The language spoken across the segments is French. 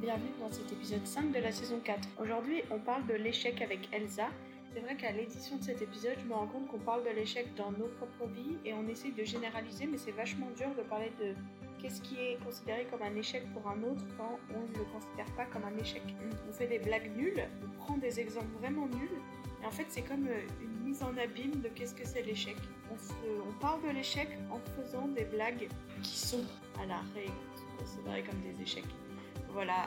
bienvenue dans cet épisode 5 de la saison 4. Aujourd'hui, on parle de l'échec avec Elsa. C'est vrai qu'à l'édition de cet épisode, je me rends compte qu'on parle de l'échec dans nos propres vies et on essaye de généraliser, mais c'est vachement dur de parler de qu'est-ce qui est considéré comme un échec pour un autre quand on ne le considère pas comme un échec. On fait des blagues nulles, on prend des exemples vraiment nuls, et en fait c'est comme euh, une mise en abîme de qu'est-ce que c'est l'échec. On, on parle de l'échec en faisant des blagues qui sont à la règle considérées comme des échecs. Voilà,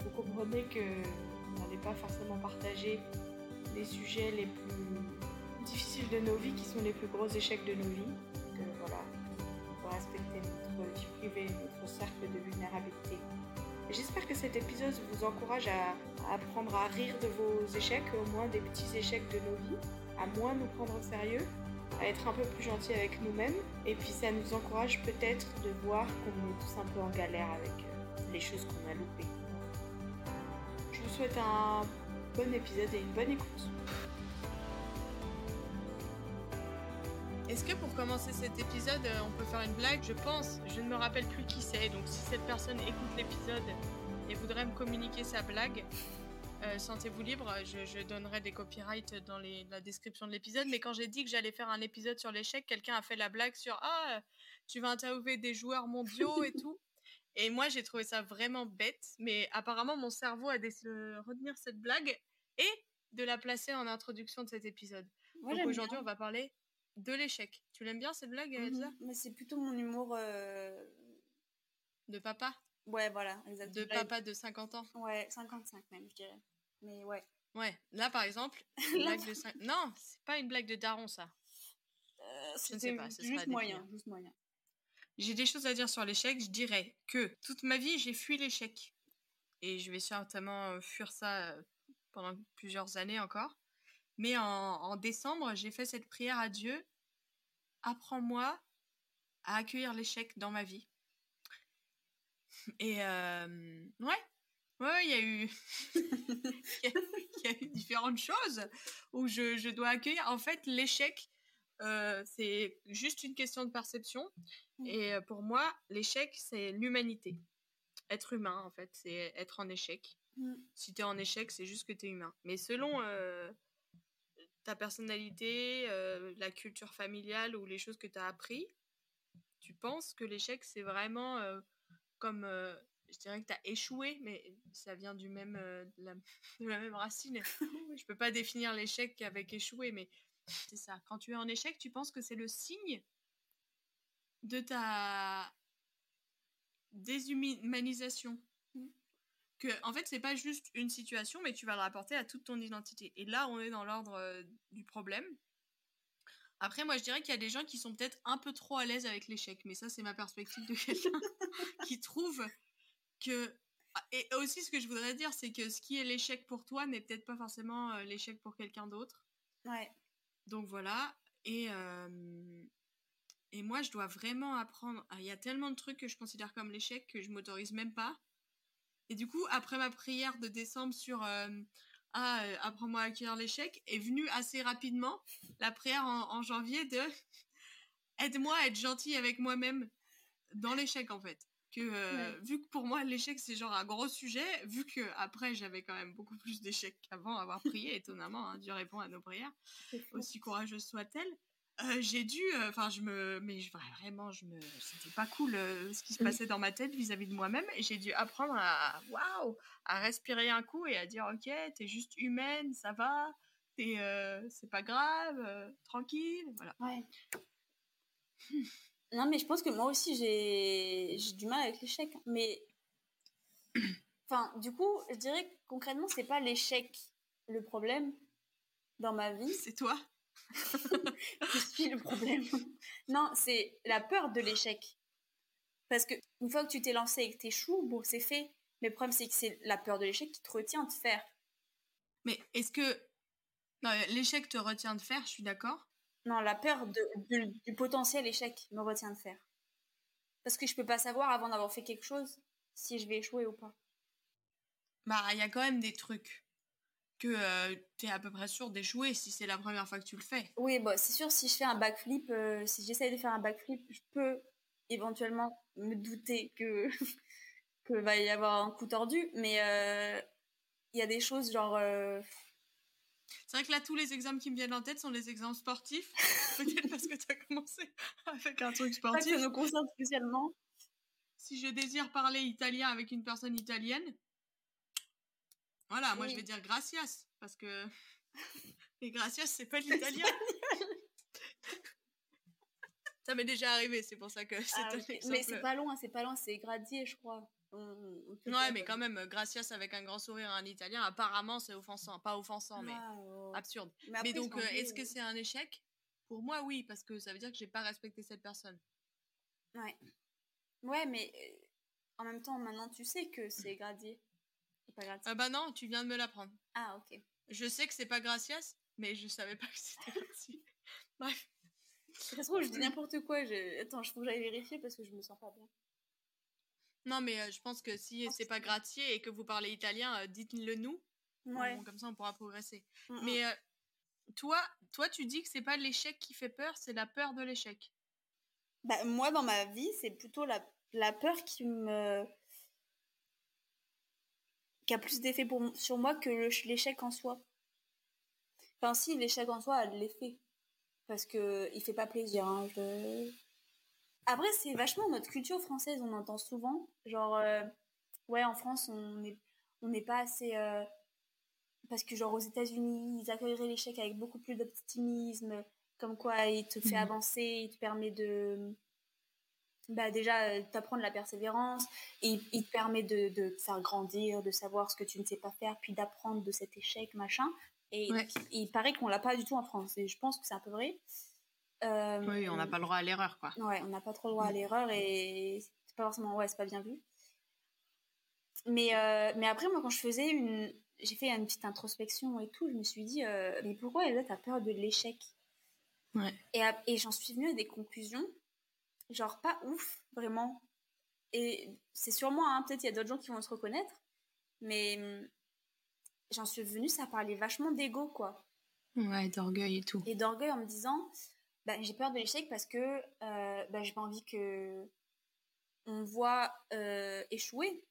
vous comprenez que vous n'allez pas forcément partager les sujets les plus difficiles de nos vies qui sont les plus gros échecs de nos vies. Que voilà, on respecter notre vie privée, notre cercle de vulnérabilité. J'espère que cet épisode vous encourage à, à, apprendre à rire de vos échecs, au moins des petits échecs de nos vies, à moins nous prendre au sérieux, à être un peu plus gentil avec nous-mêmes, et puis ça nous encourage peut-être de voir qu'on est tous un peu en galère avec euh, les choses qu'on a loupées. Je vous souhaite un bon épisode et une bonne écoute. Est-ce que pour commencer cet épisode, euh, on peut faire une blague? Je pense, je ne me rappelle plus qui c'est, donc si cette personne écoute l'épisode et voudrait me communiquer sa blague, euh, sentez-vous libre, je, donnerai des copyrights dans la description de l'épisode. Mais quand j'ai dit que j'allais faire un épisode sur l'échec, quelqu'un a fait la blague sur Ah, tu vas interviewer des joueurs mondiaux et tout. Et moi, j'ai trouvé ça vraiment bête. Mais apparemment, mon cerveau a décidé de retenir cette blague et de la placer en introduction de cet épisode. Moi, Donc aujourd'hui, on va parler de l'échec. Tu l'aimes bien cette blague, Elsa? Mhm, Mais c'est plutôt mon humour euh, De papa? Ouais, voilà, exactement. De papa de 50 ans? Ouais, 55 même, je dirais. Mais ouais. Ouais, là par exemple, blague de 5... Non, c'est pas une blague de daron ça. Euh, Je ne sais pas, ce sera juste à moyen, juste moyen. J'ai des choses à dire sur l'échec. Je dirais que toute ma vie, j'ai fui l'échec. Et je vais certainement euh, fuir ça euh, pendant plusieurs années encore. Mais en, décembre, j'ai fait cette prière à Dieu. Apprends-moi à accueillir l'échec dans ma vie. Et euh, ouais, ouais, il y a eu, il y a eu différentes choses où je, je dois accueillir. En fait, l'échec, euh, c'est juste une question de perception. Et euh, pour moi, l'échec, c'est l'humanité. Être humain, en fait, c'est être en échec. Mm. Si tu es en échec, c'est juste que tu es humain. Mais selon euh, ta personnalité, euh, la culture familiale ou les choses que tu as appris, tu penses que l'échec, c'est vraiment comme. je dirais que tu as échoué, mais ça vient du même, euh, de, la, de la même racine. Je peux pas définir l'échec avec échouer, mais c'est ça. Quand tu es en échec, tu penses que c'est le signe de ta déshumanisation. Mm. Que, en fait, c'est pas juste une situation, mais tu vas le rapporter à toute ton identité. Et là, on est dans l'ordre euh, du problème. Après, moi, je dirais qu'il y a des gens qui sont peut-être un peu trop à l'aise avec l'échec, mais ça, c'est ma perspective de quelqu'un qui trouve que. Ah, Et aussi, ce que je voudrais dire, c'est que ce qui est l'échec pour toi n'est peut-être pas forcément euh, l'échec pour quelqu'un d'autre. Ouais. Donc voilà. Et, euh, et moi, je dois vraiment apprendre. Ah, Il y a tellement de trucs que je considère comme l'échec que je m'autorise même pas. Et du coup, après ma prière de décembre sur euh, Ah, euh, apprends-moi à accueillir l'échec, est venue assez rapidement la prière en janvier de Aide-moi à être gentil avec moi-même dans l'échec en fait. Que euh, Ouais. vu que pour moi l'échec c'est genre un gros sujet, vu que après j'avais quand même beaucoup plus d'échecs qu'avant avoir prié, étonnamment, hein, Dieu répond à nos prières aussi courageuse soit-elle, euh, j'ai dû, enfin je me, mais je- vraiment je me, c'était pas cool ce qui se passait dans ma tête vis-à-vis de moi-même et j'ai dû apprendre à, waouh, à respirer un coup et à dire ok, t'es juste humaine, ça va, t'es, c'est pas grave, tranquille, voilà. Ouais. Non, mais je pense que moi aussi, j'ai j'ai du mal avec l'échec. Mais. Enfin, du coup, je dirais que concrètement, c'est pas l'échec le problème dans ma vie. C'est toi. Je suis le problème? Non, c'est la peur de l'échec. Parce que une fois que tu t'es lancé et que t'échoues, bon, c'est fait. Mais le problème, c'est que c'est la peur de l'échec qui te retient de faire. Mais est-ce que non, l'échec te retient de faire Je suis d'accord. Non, la peur de, du potentiel échec me retient de faire. Parce que je peux pas savoir avant d'avoir fait quelque chose si je vais échouer ou pas. Bah, il y a quand même des trucs que euh, t'es à peu près sûr d'échouer si c'est la première fois que tu le fais. Oui, bah, c'est sûr, si je fais un backflip, euh, si j'essaye de faire un backflip, je peux éventuellement me douter que, que va y avoir un coup tordu, mais il y a des choses genre. C'est vrai que là, tous les exemples qui me viennent en tête sont des exemples sportifs. Peut-être parce que tu as commencé avec un truc sportif. Ça me concerne spécialement. Si je désire parler italien avec une personne italienne, voilà, moi je vais dire gracias. Parce que. Et gracias, c'est pas de l'italien. ça m'est déjà arrivé, c'est pour ça que c'est ah, Mais c'est pas loin, c'est pas loin, c'est gradier, je crois. Ouais, mais quand même, gracias avec un grand sourire en italien, apparemment c'est offensant. Pas offensant, mais absurde. Mais, donc, euh, est-ce que c'est un échec? Pour moi, oui, parce que ça veut dire que j'ai pas respecté cette personne. Ouais. Ouais, mais euh, en même temps, maintenant tu sais que c'est gradier. Pas ah bah non, tu viens de me l'apprendre. Ah, ok. Je sais que c'est pas gracias, mais je savais pas que c'était gratuit. Bref. Ça se trouve, je dis n'importe quoi. Je... Attends, je faut que j'aille vérifier parce que je me sens pas bien. Non, mais euh, je pense que si c'est pas gratier et que vous parlez italien, euh, dites-le nous. Ouais. comme ça, on pourra progresser. Mais euh, toi, toi, tu dis que c'est pas l'échec qui fait peur, c'est la peur de l'échec. Bah, moi, dans ma vie, c'est plutôt la, la peur qui me. qui a plus d'effet sur moi que l'échec en soi. Enfin, si, l'échec en soi a de l'effet. Parce que il fait pas plaisir. Hein, Après, c'est vachement notre culture française, on entend souvent. Genre, euh, ouais, en France, on n'est on n'est pas assez. Euh, parce que, genre, aux États-Unis, ils accueilleraient l'échec avec beaucoup plus d'optimisme. Comme quoi, il te fait mmh. avancer, il te permet de. Bah, déjà, euh, t'apprendre la persévérance, et il te permet de, de faire grandir, de savoir ce que tu ne sais pas faire, puis d'apprendre de cet échec, machin. Et il paraît qu'on l'a pas du tout en France. Et je pense que c'est un peu vrai. Euh, oui, on n'a pas le droit à l'erreur, quoi. Ouais, on n'a pas trop le droit à l'erreur et c'est pas forcément, ouais, c'est pas bien vu. Mais, euh, mais après, moi, quand je faisais une. J'ai fait une petite introspection et tout, je me suis dit, euh, mais pourquoi tu t'as peur de l'échec? Ouais. Et, et j'en suis venue à des conclusions, genre pas ouf, vraiment. Et c'est moi, hein, peut-être il y a d'autres gens qui vont se reconnaître, mais j'en suis venue, ça parlait vachement d'ego, quoi. Ouais, d'orgueil et tout. Et d'orgueil en me disant, bah, j'ai peur de l'échec parce que euh, bah, j'ai pas envie que on voit euh, échouer,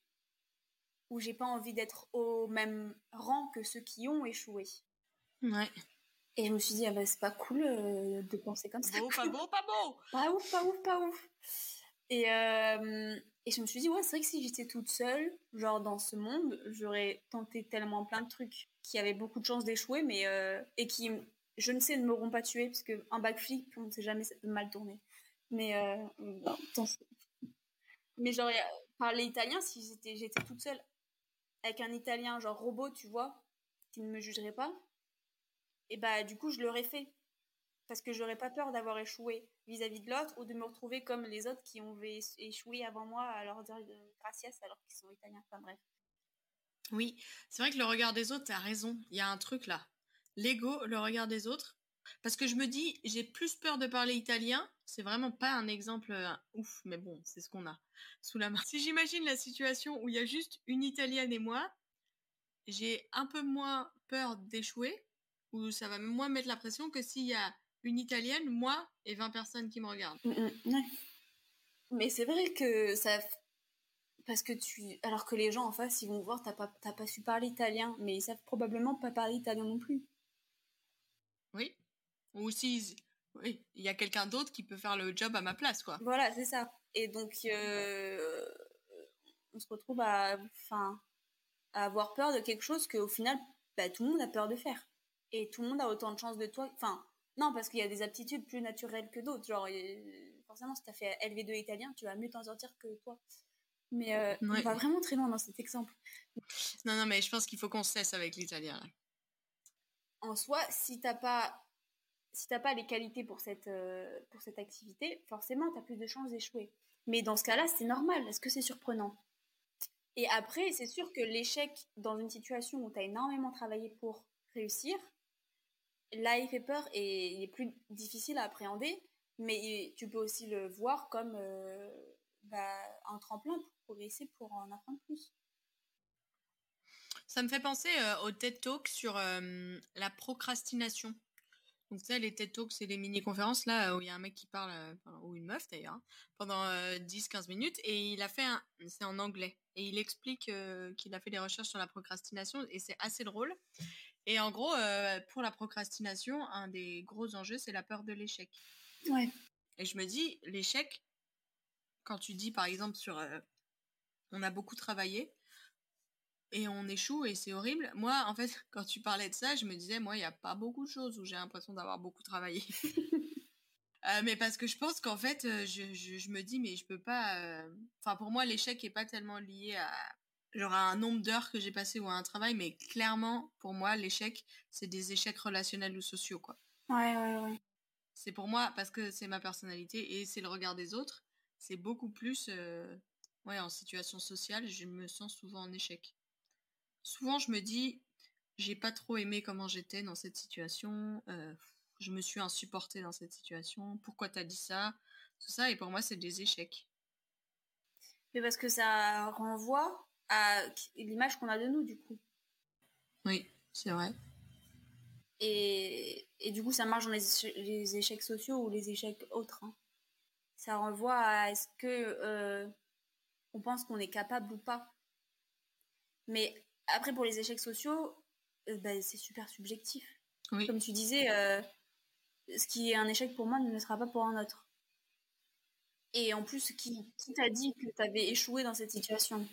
ou j'ai pas envie d'être au même rang que ceux qui ont échoué. Ouais. Et je me suis dit, ah bah, c'est pas cool euh, de penser comme ça. Beau, pas beau, pas beau Pas ouf, pas ouf, pas ouf et, et je me suis dit, ouais, c'est vrai que si j'étais toute seule, genre dans ce monde, j'aurais tenté tellement plein de trucs qui avaient beaucoup de chances d'échouer, mais euh, et qui, je ne sais, ne m'auront pas tué, parce qu'un backflip, on ne sait jamais, ça peut mal tourner. Mais, euh, mais genre, parler italien, si j'étais, j'étais toute seule avec un italien, genre robot, tu vois, qui ne me jugerait pas, et bah, du coup, je l'aurais fait parce que j'aurais pas peur d'avoir échoué vis-à-vis de l'autre ou de me retrouver comme les autres qui ont échoué avant moi à leur dire gracias alors qu'ils sont italiens. Enfin bref. Oui, c'est vrai que le regard des autres, tu as raison. Il y a un truc là. L'ego, le regard des autres. Parce que je me dis, j'ai plus peur de parler italien. C'est vraiment pas un exemple euh, ouf, mais bon, c'est ce qu'on a sous la main. Si j'imagine la situation où il y a juste une italienne et moi, j'ai un peu moins peur d'échouer, ou ça va moins mettre la pression que s'il y a une italienne, moi et 20 personnes qui me regardent. Mm, mm, Mais c'est vrai que ça. Parce que tu. Alors que les gens en face, ils vont voir, t'as pas, pas su parler italien, mais ils savent probablement pas parler italien non plus. Ou si. Oui, il y a quelqu'un d'autre qui peut faire le job à ma place, quoi. Voilà, c'est ça. Et donc, euh, on se retrouve à, enfin, à avoir peur de quelque chose qu'au final, bah, tout le monde a peur de faire. Et tout le monde a autant de chances de toi. Enfin, non, parce qu'il y a des aptitudes plus naturelles que d'autres. Genre, forcément, si tu as fait LV2 italien, tu vas mieux t'en sortir que toi. Mais euh, on va vraiment très loin dans cet exemple. Non, non, mais je pense qu'il faut qu'on cesse avec l'italien. En soi, si t'as pas, si t'as pas les qualités pour cette, euh, pour cette activité, forcément, tu as plus de chances d'échouer. Mais dans ce cas-là, c'est normal. Est-ce que c'est surprenant? Et après, c'est sûr que l'échec dans une situation où tu as énormément travaillé pour réussir, là, il fait peur et il est plus difficile à appréhender, mais tu peux aussi le voir comme euh, bah, un tremplin pour progresser, pour en apprendre plus. Ça me fait penser euh, au TED Talk sur la procrastination. Donc, tu sais, les TED Talks, c'est les mini-conférences là où il y a un mec qui parle, euh, ou une meuf d'ailleurs, hein, pendant 10-15 minutes et il a fait un. C'est en anglais. Et il explique qu'il a fait des recherches sur la procrastination et c'est assez drôle. Et en gros, pour la procrastination, un des gros enjeux, c'est la peur de l'échec. Ouais. Et je me dis, l'échec, quand tu dis par exemple sur. on a beaucoup travaillé, et on échoue et c'est horrible. Moi, en fait, quand tu parlais de ça, je me disais, moi, il n'y a pas beaucoup de choses où j'ai l'impression d'avoir beaucoup travaillé. Euh, mais parce que je pense qu'en fait, euh, je, me dis, mais je peux pas. Euh, enfin, pour moi, l'échec n'est pas tellement lié à, genre, un nombre d'heures que j'ai passé ou à un travail, mais clairement, pour moi, l'échec, c'est des échecs relationnels ou sociaux, quoi. Ouais, ouais, ouais. C'est pour moi, parce que c'est ma personnalité et c'est le regard des autres, c'est beaucoup plus. ouais, en situation sociale, je me sens souvent en échec souvent je me dis, j'ai pas trop aimé comment j'étais dans cette situation, euh, je me suis insupportée dans cette situation, pourquoi t'as dit ça, tout ça, et pour moi c'est des échecs. Mais parce que ça renvoie à l'image qu'on a de nous, du coup. Oui, c'est vrai. Et, du coup, ça marche dans les, échecs sociaux ou les échecs autres. Hein. Ça renvoie à est-ce que euh, on pense qu'on est capable ou pas. Mais après, pour les échecs sociaux, euh, bah, c'est super subjectif. Comme tu disais, euh, ce qui est un échec pour moi ne le sera pas pour un autre. Et en plus, qui, t'a dit que tu avais échoué dans cette situation?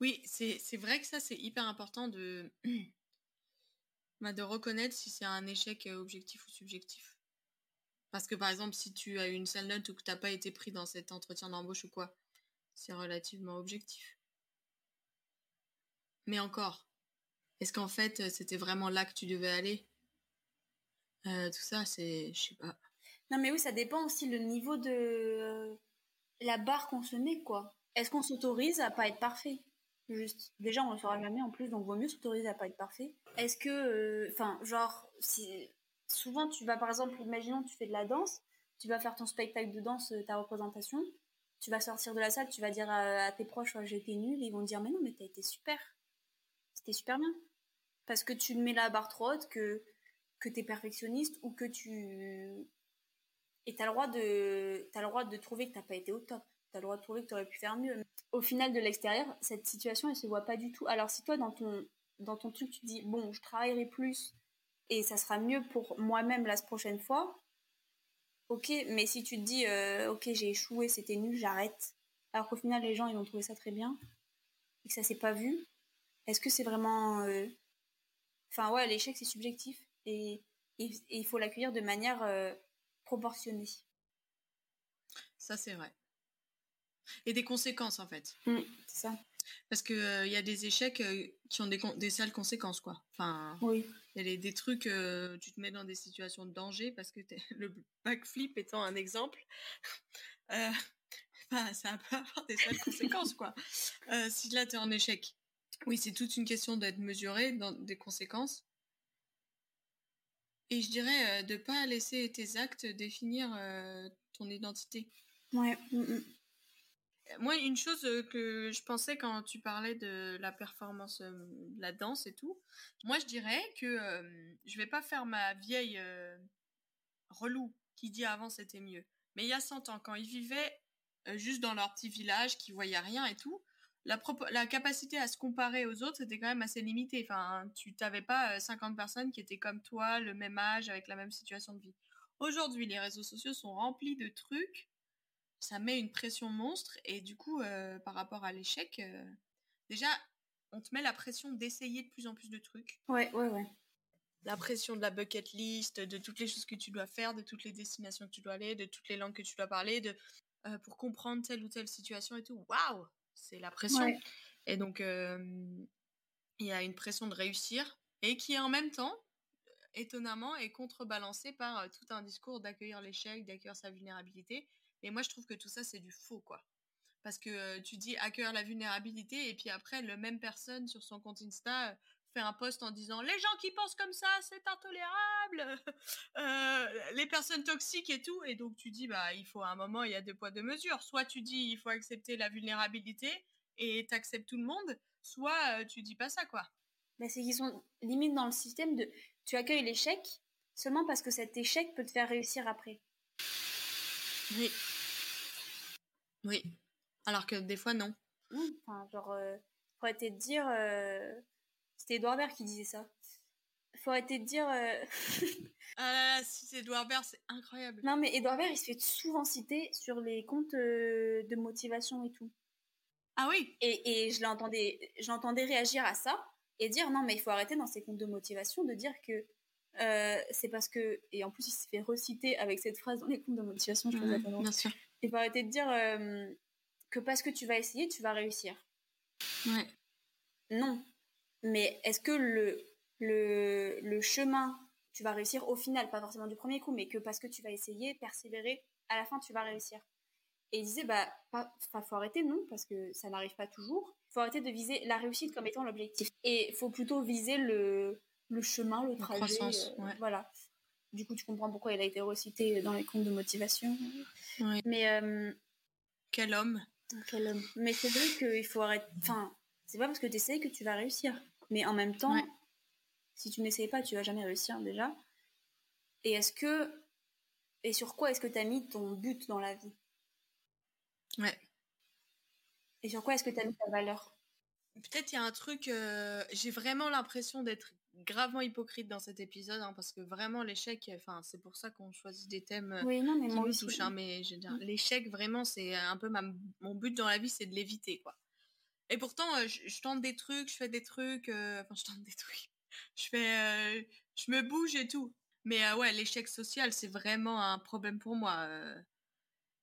Oui, c'est vrai que ça, c'est hyper important de, bah, de reconnaître si c'est un échec euh, objectif ou subjectif. Parce que par exemple, si tu as eu une sale note ou que tu n'as pas été pris dans cet entretien d'embauche ou quoi, c'est relativement objectif. Mais encore, est-ce qu'en fait, euh, c'était vraiment là que tu devais aller? Euh, Tout ça, c'est. Je sais pas. Non, mais oui, ça dépend aussi le niveau de. Euh, la barre qu'on se met, quoi. Est-ce qu'on s'autorise à pas être parfait? Juste. Déjà, on le saura jamais en plus, donc vaut mieux s'autoriser à pas être parfait. Est-ce que. Enfin, genre, si. Souvent, tu vas par exemple, imaginons, tu fais de la danse, tu vas faire ton spectacle de danse, ta représentation, tu vas sortir de la salle, tu vas dire à, tes proches, j'ai été nul, ils vont dire, mais non, mais t'as été super super bien. Parce que tu mets la barre trop haute, que, que tu es perfectionniste ou que tu. Et tu le droit de, as le droit de trouver que tu pas été au top. Tu le droit de trouver que tu aurais pu faire mieux. Au final de l'extérieur, cette situation, elle se voit pas du tout. Alors si toi, dans ton, dans ton truc, tu dis, bon, je travaillerai plus et ça sera mieux pour moi-même la prochaine fois, ok, mais si tu te dis, euh, ok, j'ai échoué, c'était nul, j'arrête. Alors qu'au final, les gens, ils ont trouvé ça très bien et que ça s'est pas vu, est-ce que c'est vraiment. Euh, enfin, ouais, l'échec, c'est subjectif. Et, il faut l'accueillir de manière euh, proportionnée. Ça, c'est vrai. Et des conséquences, en fait. Mmh, c'est ça. Parce qu'il il y a des échecs qui ont des, des sales conséquences, quoi. Enfin, oui. il y a des, trucs, tu te mets dans des situations de danger parce que le backflip étant un exemple, euh, ça peut avoir des sales conséquences, quoi. si là, tu es en échec, oui, c'est toute une question d'être mesuré dans des conséquences. Et je dirais de euh, de pas laisser tes actes définir euh, ton identité. Ouais. Mm, mm. Moi, une chose que je pensais quand tu parlais de la performance, de la danse et tout, moi je dirais que je vais pas faire ma vieille relou qui dit avant c'était mieux. Mais il y a 100 ans, quand ils vivaient juste dans leur petit village, qui voyaient rien et tout, la, capacité à se comparer aux autres était quand même assez limitée. Enfin, tu n'avais pas 50 euh, personnes qui étaient comme toi, le même âge, avec la même situation de vie. Aujourd'hui, les réseaux sociaux sont remplis de trucs. Ça met une pression monstre. Et du coup, euh, par rapport à l'échec, euh, déjà, on te met la pression d'essayer de plus en plus de trucs. Ouais, ouais, ouais. La pression de la bucket list, de toutes les choses que tu dois faire, de toutes les destinations que tu dois aller, de toutes les langues que tu dois parler, de, pour comprendre telle ou telle situation et tout. Waouh c'est la pression. Et donc, il y a une pression de réussir et qui en même temps, étonnamment, est contrebalancée par tout un discours d'accueillir l'échec, d'accueillir sa vulnérabilité. Et moi, je trouve que tout ça, c'est du faux, quoi. Parce que tu dis accueillir la vulnérabilité et puis après, la même personne sur son compte Insta fait un post en disant les gens qui pensent comme ça, c'est intolérable, les personnes toxiques et tout. Et donc tu dis bah il faut à un moment il y a deux poids deux mesures. Soit tu dis il faut accepter la vulnérabilité et t'acceptes tout le monde, soit tu dis pas ça quoi. Bah, c'est qu'ils sont limite dans le système de tu accueilles l'échec, seulement parce que cet échec peut te faire réussir après. Oui. Oui. Alors que des fois, non. enfin, genre, euh, arrêter de dire. Euh, c'était Edouard Baird qui disait ça. Faut arrêter de dire. Euh, ah là là, si c'est Edouard Baird, c'est incroyable. Non, mais Edouard Baird, il se fait souvent citer sur les comptes de motivation et tout. Ah oui Et, et je l'entendais réagir à ça et dire non, mais il faut arrêter dans ces comptes de motivation de dire que c'est parce que. Et en plus, il s'est fait reciter avec cette phrase dans les comptes de motivation, je trouve Bien sûr. Il faut arrêter de dire que parce que tu vas essayer, tu vas réussir. Ouais. Non. Mais est-ce que le, le, le chemin, tu vas réussir au final, pas forcément du premier coup, mais que parce que tu vas essayer, persévérer, à la fin, tu vas réussir Et il disait, bah, pas, faut arrêter, non, parce que ça n'arrive pas toujours. faut arrêter de viser la réussite comme étant l'objectif. Et faut plutôt viser le, le chemin, le trajet. Euh, voilà. Du coup, tu comprends pourquoi il a été recité dans les comptes de motivation. Mais. Euh, quel homme quel homme. Mais c'est vrai qu'il faut arrêter. Enfin, c'est pas parce que tu essaies que tu vas réussir. Mais en même temps, si tu n'essayes pas, tu vas jamais réussir déjà. Et est-ce que. Et sur quoi est-ce que tu as mis ton but dans la vie? Ouais. Et sur quoi est-ce que tu as mis ta valeur? Peut-être il y a un truc. Euh, j'ai vraiment l'impression d'être gravement hypocrite dans cet épisode hein, parce que vraiment l'échec enfin c'est pour ça qu'on choisit des thèmes euh, oui, non, mais qui nous touchent hein, mais l'échec vraiment c'est un peu mon but dans la vie c'est de l'éviter quoi et pourtant euh, je, tente des trucs je fais des trucs euh, enfin je tente des trucs. Je fais je me bouge et tout. Mais ouais l'échec social c'est vraiment un problème pour moi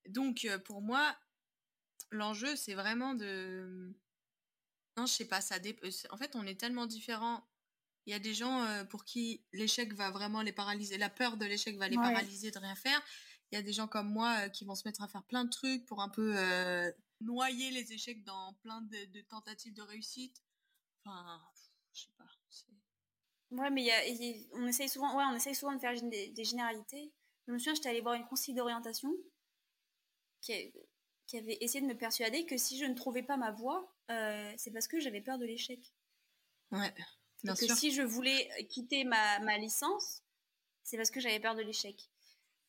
donc pour moi l'enjeu c'est vraiment de non je sais pas ça en fait on est tellement différents. Il y a des gens pour qui l'échec va vraiment les paralyser, la peur de l'échec va les paralyser de rien faire. Il y a des gens comme moi qui vont se mettre à faire plein de trucs pour un peu noyer les échecs dans plein de, tentatives de réussite. Enfin, je sais pas. Ouais, mais y a, on essaye souvent, ouais, on essaye souvent de faire des, généralités. Je me souviens, j'étais allée voir une conseil d'orientation qui, qui, avait essayé de me persuader que si je ne trouvais pas ma voie, c'est parce que j'avais peur de l'échec. Ouais que si je voulais quitter ma, ma licence, c'est parce que j'avais peur de l'échec.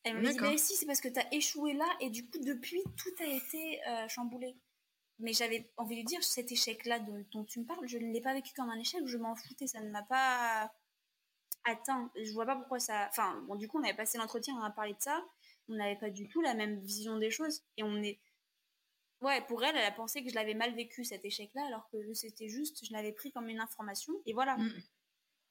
Elle me dit, mais si, c'est parce que tu as échoué là et du coup, depuis, tout a été euh, chamboulé. Mais j'avais envie de dire, cet échec-là dont, tu me parles, je ne l'ai pas vécu comme un échec, je m'en foutais, ça ne m'a pas atteint. Je vois pas pourquoi ça. Enfin, bon, du coup, on avait passé l'entretien, on a parlé de ça, on n'avait pas du tout la même vision des choses et on est Ouais, pour elle, elle a pensé que je l'avais mal vécu cet échec-là, alors que c'était juste, je l'avais pris comme une information, et voilà. Mm.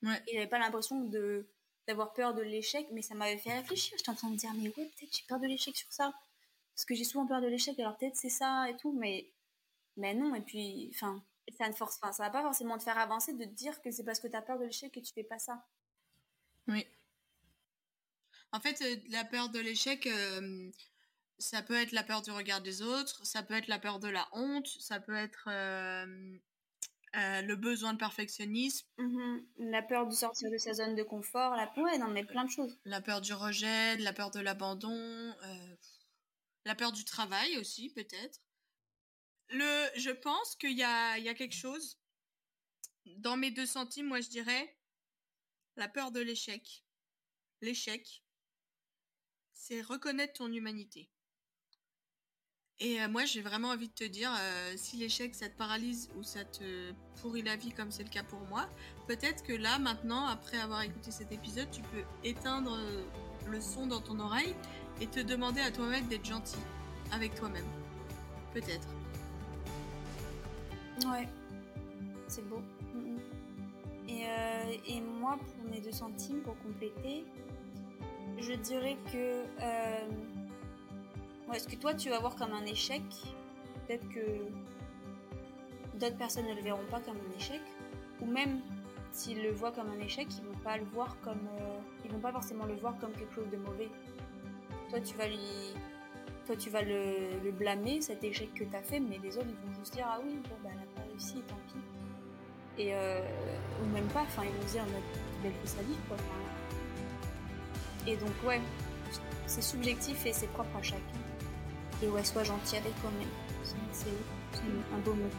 Ouais. Et j'avais pas l'impression de d'avoir peur de l'échec, mais ça m'avait fait réfléchir. J'étais en train de dire, mais ouais, peut-être j'ai peur de l'échec sur ça. Parce que j'ai souvent peur de l'échec, alors peut-être c'est ça et tout, mais, non, et puis, enfin, ça ne force pas, ça va pas forcément te faire avancer de te dire que c'est parce que tu as peur de l'échec que tu fais pas ça. Oui. En fait, euh, la peur de l'échec, euh, ça peut être la peur du regard des autres, ça peut être la peur de la honte, ça peut être euh, euh, le besoin de perfectionnisme. Mm-hmm. La peur de sortir de sa zone de confort, la ouais, non mais plein de choses. La peur du rejet, la peur de l'abandon, euh, la peur du travail aussi peut-être. Le, je pense qu'il y a, il y a quelque chose. Dans mes deux centimes, moi je dirais la peur de l'échec. L'échec, c'est reconnaître ton humanité. Et euh, moi, j'ai vraiment envie de te dire, euh, si l'échec, ça te paralyse ou ça te pourrit la vie, comme c'est le cas pour moi, peut-être que là, maintenant, après avoir écouté cet épisode, tu peux éteindre euh, le son dans ton oreille et te demander à toi-même d'être gentil avec toi-même. Peut-être. Ouais, c'est beau. Et, et, moi, pour mes deux centimes, pour compléter, je dirais que est-ce que toi tu vas voir comme un échec? Peut-être que d'autres personnes ne le verront pas comme un échec, ou même s'ils le voient comme un échec, ils vont pas le voir comme, euh, ils vont pas forcément le voir comme quelque chose de mauvais. Toi tu vas le, blâmer cet échec que tu as fait, mais les autres ils vont juste dire ah oui bon bah elle a pas réussi, tant pis. Et euh, ou même pas, enfin ils vont dire mais belle que sa vie quoi. Et donc ouais, c'est subjectif et c'est propre à chacun et ouais, sois gentil avec toi-même. C'est un beau mot.